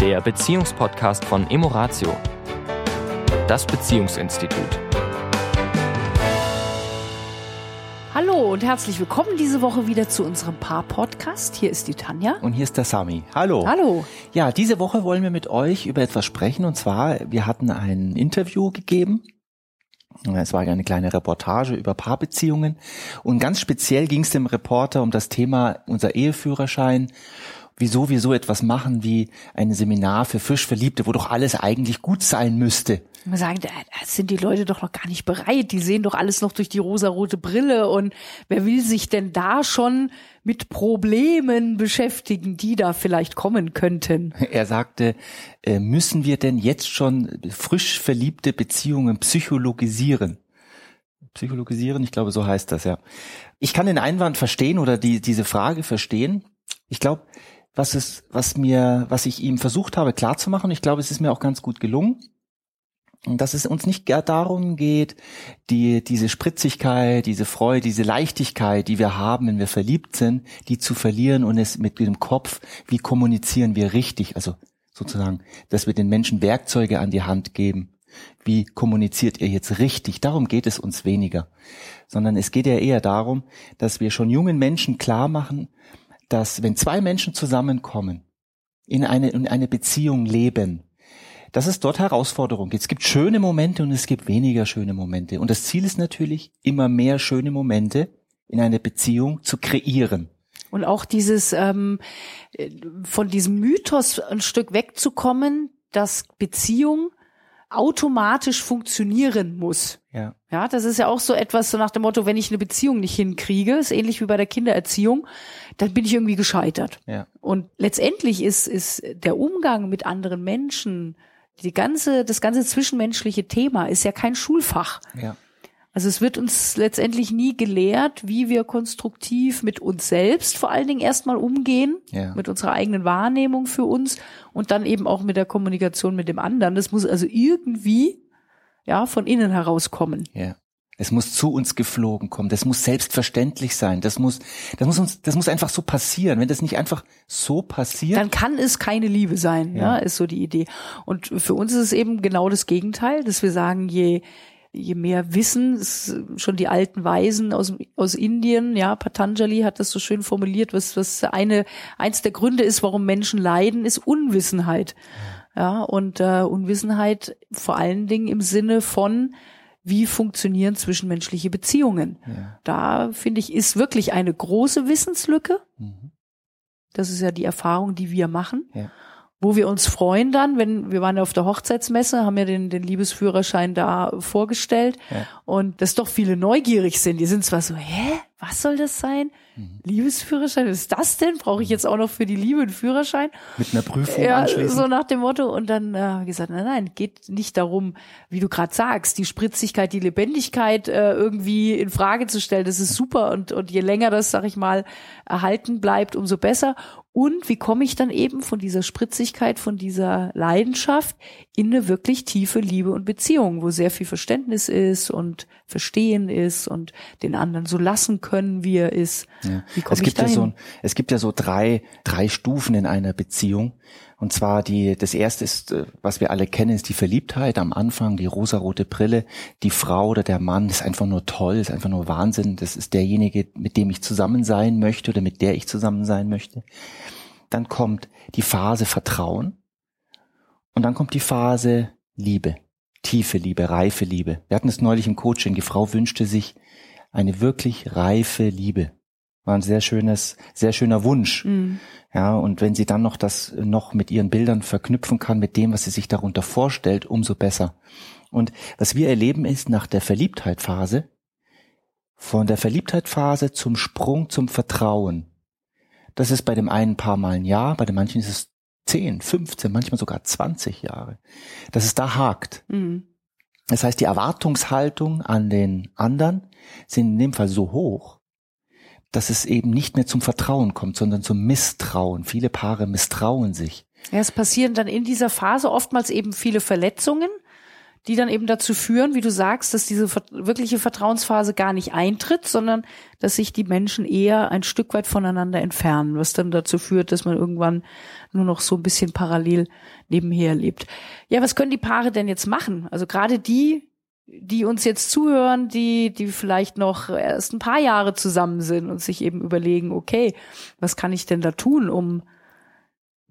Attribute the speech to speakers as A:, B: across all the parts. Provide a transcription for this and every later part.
A: der Beziehungspodcast von Emoratio, das Beziehungsinstitut.
B: Hallo und herzlich willkommen diese Woche wieder zu unserem Paar-Podcast. Hier ist die Tanja.
C: Und hier ist der Sami. Hallo.
B: Hallo.
C: Ja, diese Woche wollen wir mit euch über etwas sprechen. Und zwar, wir hatten ein Interview gegeben. Es war eine kleine Reportage über Paarbeziehungen. Und ganz speziell ging es dem Reporter um das Thema unser Eheführerschein wieso wir so etwas machen wie ein Seminar für frisch Verliebte, wo doch alles eigentlich gut sein müsste.
B: Man sagt, da sind die Leute doch noch gar nicht bereit. Die sehen doch alles noch durch die rosarote Brille. Und wer will sich denn da schon mit Problemen beschäftigen, die da vielleicht kommen könnten?
C: Er sagte, äh, müssen wir denn jetzt schon frisch verliebte Beziehungen psychologisieren? Psychologisieren, ich glaube, so heißt das ja. Ich kann den Einwand verstehen oder die, diese Frage verstehen. Ich glaube, was es, was mir, was ich ihm versucht habe klarzumachen. Ich glaube, es ist mir auch ganz gut gelungen. Dass es uns nicht darum geht, die, diese Spritzigkeit, diese Freude, diese Leichtigkeit, die wir haben, wenn wir verliebt sind, die zu verlieren und es mit dem Kopf, wie kommunizieren wir richtig, also sozusagen, dass wir den Menschen Werkzeuge an die Hand geben. Wie kommuniziert ihr jetzt richtig? Darum geht es uns weniger. Sondern es geht ja eher darum, dass wir schon jungen Menschen klar machen, dass wenn zwei Menschen zusammenkommen, in eine, in eine Beziehung leben, dass es dort Herausforderungen gibt. Es gibt schöne Momente und es gibt weniger schöne Momente. Und das Ziel ist natürlich, immer mehr schöne Momente in einer Beziehung zu kreieren.
B: Und auch dieses ähm, von diesem Mythos ein Stück wegzukommen, dass Beziehung automatisch funktionieren muss.
C: Ja.
B: Ja, das ist ja auch so etwas so nach dem Motto, wenn ich eine Beziehung nicht hinkriege, ist ähnlich wie bei der Kindererziehung, dann bin ich irgendwie gescheitert.
C: Ja.
B: Und letztendlich ist, ist der Umgang mit anderen Menschen, die ganze, das ganze zwischenmenschliche Thema ist ja kein Schulfach.
C: Ja.
B: Also es wird uns letztendlich nie gelehrt, wie wir konstruktiv mit uns selbst vor allen Dingen erstmal umgehen,
C: Ja.
B: mit unserer eigenen Wahrnehmung für uns und dann eben auch mit der Kommunikation mit dem anderen. Das muss also irgendwie ja von innen herauskommen.
C: Ja. Es muss zu uns geflogen kommen. Das muss selbstverständlich sein. Das muss, das muss uns, das muss einfach so passieren. Wenn das nicht einfach so passiert.
B: Dann kann es keine Liebe sein, ja.
C: Ja.
B: ist so die Idee. Und für uns ist es eben genau das Gegenteil, dass wir sagen, je je mehr Wissen, schon die alten Weisen aus, aus Indien, ja, Patanjali hat das so schön formuliert, was, was eine, eins der Gründe ist, warum Menschen leiden, ist Unwissenheit. Ja, und äh, Unwissenheit vor allen Dingen im Sinne von, wie funktionieren zwischenmenschliche Beziehungen.
C: ja.
B: Da finde ich, ist wirklich eine große Wissenslücke.
C: Mhm.
B: Das ist ja die Erfahrung, die wir machen.
C: Ja.
B: Wo wir uns freuen dann, wenn wir waren ja auf der Hochzeitsmesse, haben ja den, den Liebesführerschein da vorgestellt
C: Ja.
B: und dass doch viele neugierig sind. Die sind zwar so, hä, was soll das sein?
C: Mhm.
B: Liebesführerschein, was ist das denn? Brauche ich jetzt auch noch für die Liebe einen Führerschein?
C: Mit einer Prüfung
B: Ja,
C: anschließend.
B: so nach dem Motto. Und dann äh, gesagt, nein, nein, geht nicht darum, wie du gerade sagst, die Spritzigkeit, die Lebendigkeit äh, irgendwie in Frage zu stellen. Das ist super. Und, und je länger das, sag ich mal, erhalten bleibt, umso besser. Und wie komme ich dann eben von dieser Spritzigkeit, von dieser Leidenschaft in eine wirklich tiefe Liebe und Beziehung, wo sehr viel Verständnis ist und Verstehen ist und den anderen so lassen können, wie er ist.
C: Ja.
B: Wie komme
C: Es
B: ich
C: gibt ja
B: dahin?
C: so, es gibt ja so drei, drei Stufen in einer Beziehung. Und zwar die, das erste ist, äh, was wir alle kennen, ist die Verliebtheit am Anfang, die rosarote Brille. Die Frau oder der Mann ist einfach nur toll, ist einfach nur Wahnsinn. Das ist derjenige, mit dem ich zusammen sein möchte oder mit der ich zusammen sein möchte. Dann kommt die Phase Vertrauen. Und dann kommt die Phase Liebe. Tiefe Liebe, reife Liebe. Wir hatten es neulich im Coaching. Die Frau wünschte sich eine wirklich reife Liebe. War ein sehr schönes, sehr schöner Wunsch.
B: Mhm.
C: Ja, und wenn sie dann noch das noch mit ihren Bildern verknüpfen kann, mit dem, was sie sich darunter vorstellt, umso besser. Und was wir erleben ist nach der Verliebtheitphase, von der Verliebtheitphase zum Sprung zum Vertrauen. Das ist bei dem einen paar Mal ein Jahr, bei den manchen ist es 10, 15, manchmal sogar 20 Jahre. Dass es da hakt.
B: Mhm.
C: Das heißt, die Erwartungshaltung an den anderen sind in dem Fall so hoch, dass es eben nicht mehr zum Vertrauen kommt, sondern zum Misstrauen. Viele Paare misstrauen sich.
B: Ja, es passieren dann in dieser Phase oftmals eben viele Verletzungen, die dann eben dazu führen, wie du sagst, dass diese wirkliche Vertrauensphase gar nicht eintritt, sondern dass sich die Menschen eher ein Stück weit voneinander entfernen, was dann dazu führt, dass man irgendwann nur noch so ein bisschen parallel nebenher lebt. Ja, was können die Paare denn jetzt machen? Also gerade die, die uns jetzt zuhören, die, die vielleicht noch erst ein paar Jahre zusammen sind und sich eben überlegen, okay, was kann ich denn da tun, um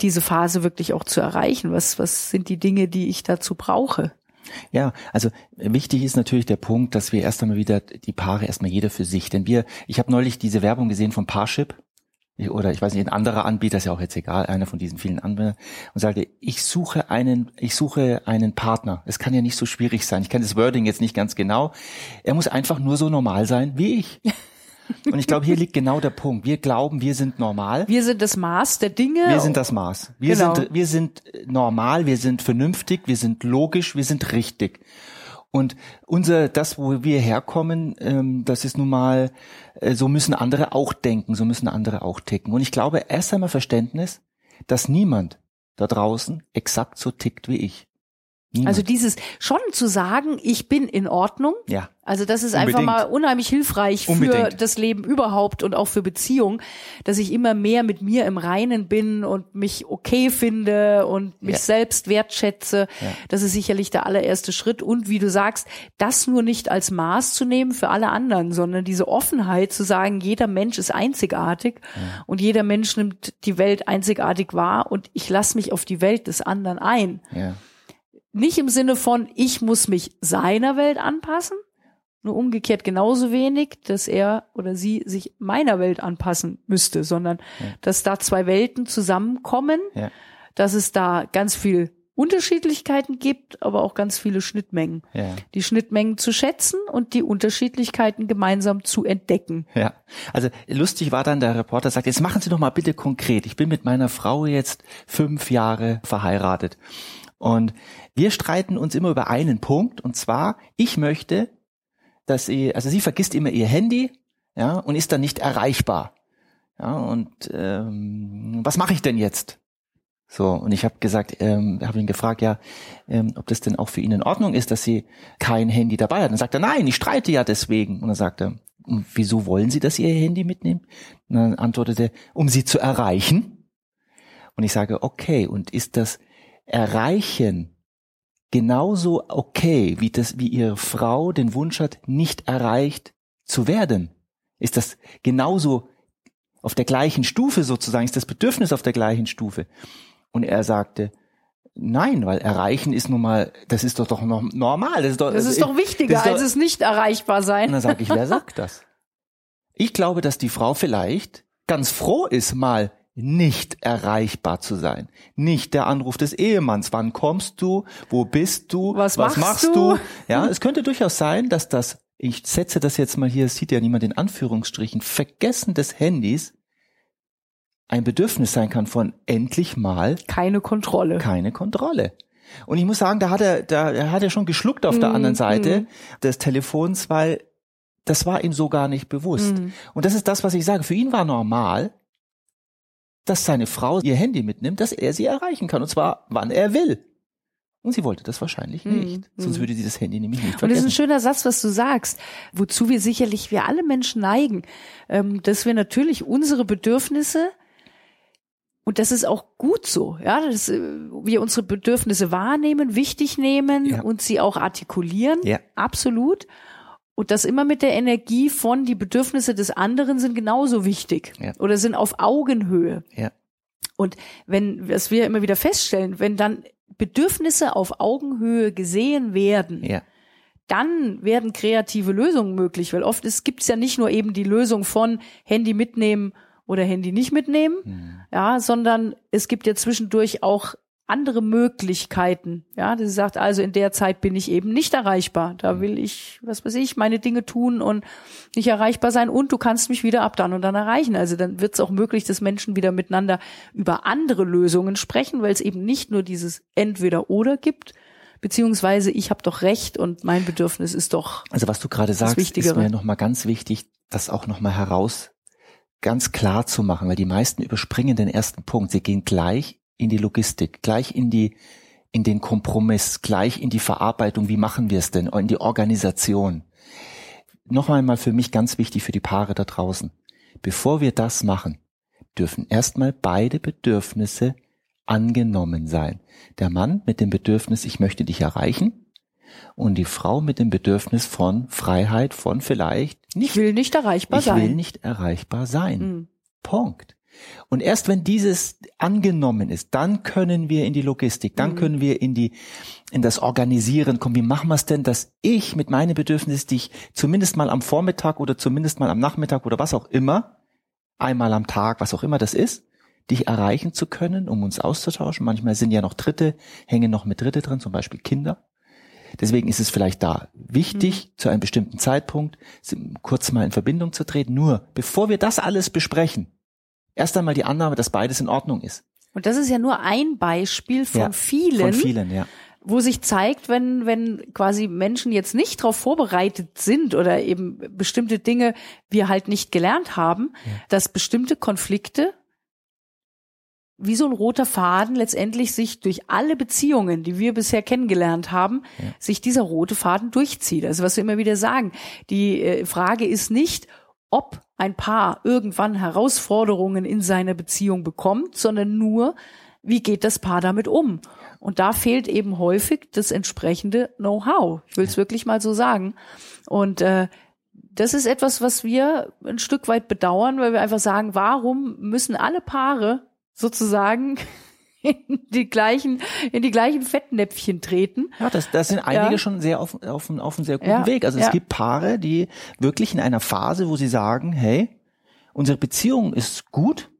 B: diese Phase wirklich auch zu erreichen? Was, was sind die Dinge, die ich dazu brauche?
C: Ja, also wichtig ist natürlich der Punkt, dass wir erst einmal wieder die Paare erstmal jeder für sich, denn wir, ich habe neulich diese Werbung gesehen von Parship oder ich weiß nicht, ein anderer Anbieter, ist ja auch jetzt egal, einer von diesen vielen Anbietern und sagte, ich suche einen, ich suche einen Partner. Es kann ja nicht so schwierig sein. Ich kenne das Wording jetzt nicht ganz genau. Er muss einfach nur so normal sein wie ich. Und ich glaube, hier liegt genau der Punkt. Wir glauben, wir sind normal.
B: Wir sind das Maß der Dinge.
C: Wir sind das Maß. Wir genau. sind, wir sind normal, wir sind vernünftig, wir sind logisch, wir sind richtig. Und unser, das, wo wir herkommen, ähm, das ist nun mal, äh, so müssen andere auch denken, so müssen andere auch ticken. Und ich glaube, erst einmal Verständnis, dass niemand da draußen exakt so tickt wie ich.
B: Niemand. Also dieses schon zu sagen, ich bin in Ordnung.
C: Ja.
B: Also das ist Unbedingt. einfach mal unheimlich hilfreich Unbedingt. für das Leben überhaupt und auch für Beziehung, dass ich immer mehr mit mir im Reinen bin und mich okay finde und mich ja. selbst wertschätze. Ja. Das ist sicherlich der allererste Schritt. Und wie du sagst, das nur nicht als Maß zu nehmen für alle anderen, sondern diese Offenheit zu sagen, jeder Mensch ist einzigartig ja. und jeder Mensch nimmt die Welt einzigartig wahr und ich lasse mich auf die Welt des anderen ein.
C: Ja.
B: Nicht im Sinne von, ich muss mich seiner Welt anpassen, nur umgekehrt genauso wenig, dass er oder sie sich meiner Welt anpassen müsste, sondern ja. dass da zwei Welten zusammenkommen, ja. dass es da ganz viel Unterschiedlichkeiten gibt, aber auch ganz viele Schnittmengen. Ja. Die Schnittmengen zu schätzen und die Unterschiedlichkeiten gemeinsam zu entdecken.
C: Ja, also lustig war dann der Reporter sagt, jetzt machen Sie doch mal bitte konkret. Ich bin mit meiner Frau jetzt fünf Jahre verheiratet und wir streiten uns immer über einen Punkt und zwar, ich möchte, dass sie, also sie vergisst immer ihr Handy, ja, und ist dann nicht erreichbar. Ja, und ähm, was mache ich denn jetzt? So, und ich habe gesagt, ähm, habe ihn gefragt, ja, ähm, ob das denn auch für ihn in Ordnung ist, dass sie kein Handy dabei hat. Und dann sagt er, nein, ich streite ja deswegen. Und dann sagt er, wieso wollen Sie, dass Sie Ihr Handy mitnehmen? Und dann antwortete, um Sie zu erreichen. Und ich sage, okay, und ist das Erreichen genauso okay, wie das, wie ihre Frau den Wunsch hat, nicht erreicht zu werden? Ist das genauso auf der gleichen Stufe sozusagen? Ist das Bedürfnis auf der gleichen Stufe? Und er sagte, Nein, weil erreichen ist nun mal, das ist doch doch noch normal.
B: Das ist doch, das ist doch wichtiger ist doch, als es nicht erreichbar sein.
C: Und dann sage ich, wer sagt das? Ich glaube, dass die Frau vielleicht ganz froh ist, mal nicht erreichbar zu sein. Nicht der Anruf des Ehemanns. Wann kommst du? Wo bist du?
B: Was, Was machst, du? du?
C: Ja, es könnte durchaus sein, dass das, ich setze das jetzt mal hier, sieht ja niemand in Anführungsstrichen, Vergessen des Handys ein Bedürfnis sein kann von endlich mal
B: keine Kontrolle.
C: Keine Kontrolle. Und ich muss sagen, da hat er, da hat er schon geschluckt auf mm, der mhm, anderen Seite mm. des Telefons, weil das war ihm so gar nicht bewusst. Mm. Und das ist das, was ich sage. Für ihn war normal, dass seine Frau ihr Handy mitnimmt, dass er sie erreichen kann. Und zwar, wann er will. Und sie wollte das wahrscheinlich hm, nicht. Mhm. Sonst würde sie das Handy nämlich nicht vergessen.
B: Und das ist ein schöner Satz, was du sagst, wozu wir sicherlich, wir alle Menschen neigen, ähm, dass wir natürlich unsere Bedürfnisse und das ist auch gut so, ja, dass äh, wir unsere Bedürfnisse wahrnehmen, wichtig nehmen ja. und sie auch artikulieren. Ja. Absolut. Und das immer mit der Energie von, die Bedürfnisse des anderen sind genauso wichtig ja. oder sind auf Augenhöhe.
C: Ja.
B: Und wenn, was wir immer wieder feststellen, wenn dann Bedürfnisse auf Augenhöhe gesehen werden, ja. dann werden kreative Lösungen möglich, weil oft gibt es ja nicht nur eben die Lösung von Handy mitnehmen oder Handy nicht mitnehmen, mhm. ja, sondern es gibt ja zwischendurch auch andere Möglichkeiten. Ja, sie sagt also, in der Zeit bin ich eben nicht erreichbar. Da mhm. will ich, was weiß ich, meine Dinge tun und nicht erreichbar sein und du kannst mich wieder ab dann und dann erreichen. Also dann wird es auch möglich, dass Menschen wieder miteinander über andere Lösungen sprechen, weil es eben nicht nur dieses Entweder oder gibt, beziehungsweise ich habe doch recht und mein Bedürfnis ist doch.
C: Also was du gerade sagst, ist mir nochmal ganz wichtig, das auch nochmal heraus ganz klar zu machen, weil die meisten überspringen den ersten Punkt. Sie gehen gleich in die Logistik, gleich in die in den Kompromiss, gleich in die Verarbeitung, wie machen wir es denn, in die Organisation. Noch einmal für mich ganz wichtig für die Paare da draußen. Bevor wir das machen, dürfen erstmal beide Bedürfnisse angenommen sein. Der Mann mit dem Bedürfnis, ich möchte dich erreichen, und die Frau mit dem Bedürfnis von Freiheit, von vielleicht
B: nicht. Ich will nicht erreichbar
C: ich
B: sein.
C: Ich will nicht erreichbar sein. Mhm. Punkt. Und erst wenn dieses angenommen ist, dann können wir in die Logistik, dann mhm. können wir in die, in das Organisieren kommen. Wie machen wir es denn, dass ich mit meinen Bedürfnissen dich zumindest mal am Vormittag oder zumindest mal am Nachmittag oder was auch immer, einmal am Tag, was auch immer das ist, dich erreichen zu können, um uns auszutauschen. Manchmal sind ja noch Dritte, hängen noch mit Dritte drin, zum Beispiel Kinder. Deswegen ist es vielleicht da wichtig, mhm. zu einem bestimmten Zeitpunkt kurz mal in Verbindung zu treten. Nur, bevor wir das alles besprechen, erst einmal die Annahme, dass beides in Ordnung ist.
B: Und das ist ja nur ein Beispiel von
C: ja,
B: vielen.
C: Von vielen, ja
B: wo sich zeigt, wenn, wenn quasi Menschen jetzt nicht darauf vorbereitet sind oder eben bestimmte Dinge wir halt nicht gelernt haben, ja. dass bestimmte Konflikte wie so ein roter Faden letztendlich sich durch alle Beziehungen, die wir bisher kennengelernt haben, ja. sich dieser rote Faden durchzieht. Also was wir immer wieder sagen, die äh, Frage ist nicht, ob ein Paar irgendwann Herausforderungen in seiner Beziehung bekommt, sondern nur, wie geht das Paar damit um? Und da fehlt eben häufig das entsprechende Know-how. Ich will es wirklich mal so sagen. Und äh, das ist etwas, was wir ein Stück weit bedauern, weil wir einfach sagen, warum müssen alle Paare sozusagen in die gleichen, in die gleichen Fettnäpfchen treten.
C: Ja, das, das sind einige ja. schon sehr auf, auf, auf einem sehr guten ja. Weg. Also es ja. gibt Paare, die wirklich in einer Phase, wo sie sagen, hey, unsere Beziehung ist gut,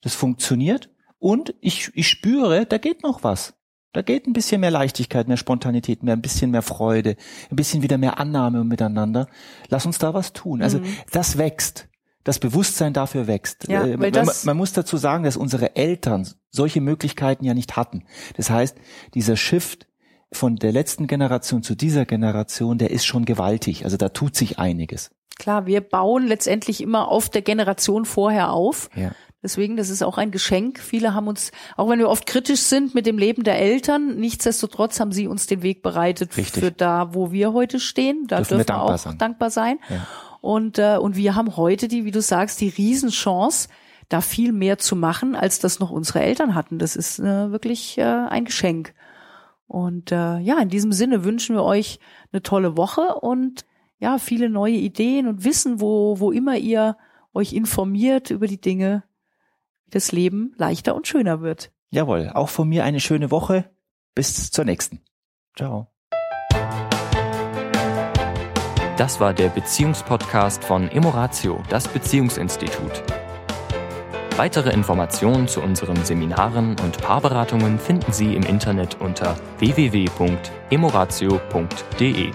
C: das funktioniert und ich, ich spüre, da geht noch was. Da geht ein bisschen mehr Leichtigkeit, mehr Spontanität, mehr ein bisschen mehr Freude, ein bisschen wieder mehr Annahme miteinander. Lass uns da was tun. Also mhm. das wächst das Bewusstsein dafür wächst.
B: Ja,
C: äh,
B: weil
C: man, man, muss dazu sagen, dass unsere Eltern solche Möglichkeiten ja nicht hatten. Das heißt, dieser Shift von der letzten Generation zu dieser Generation, der ist schon gewaltig. Also da tut sich einiges.
B: Klar, wir bauen letztendlich immer auf der Generation vorher auf.
C: Ja.
B: Deswegen, das ist auch ein Geschenk. Viele haben uns, auch wenn wir oft kritisch sind mit dem Leben der Eltern, nichtsdestotrotz haben sie uns den Weg bereitet
C: Richtig.
B: für da, wo wir heute stehen. Da dürfen, dürfen wir, dankbar auch sein. dankbar sein. Ja. Und, äh, und wir haben heute die, wie du sagst, die Riesenchance, da viel mehr zu machen, als das noch unsere Eltern hatten. Das ist äh, wirklich äh, ein Geschenk. Und äh, ja, in diesem Sinne wünschen wir euch eine tolle Woche und ja, viele neue Ideen und Wissen, wo, wo immer ihr euch informiert über die Dinge, wie das Leben leichter und schöner wird.
C: Jawohl, auch von mir eine schöne Woche. Bis zur nächsten. Ciao.
A: Das war der Beziehungspodcast von Emoratio, das Beziehungsinstitut. Weitere Informationen zu unseren Seminaren und Paarberatungen finden Sie im Internet unter www.emoratio.de.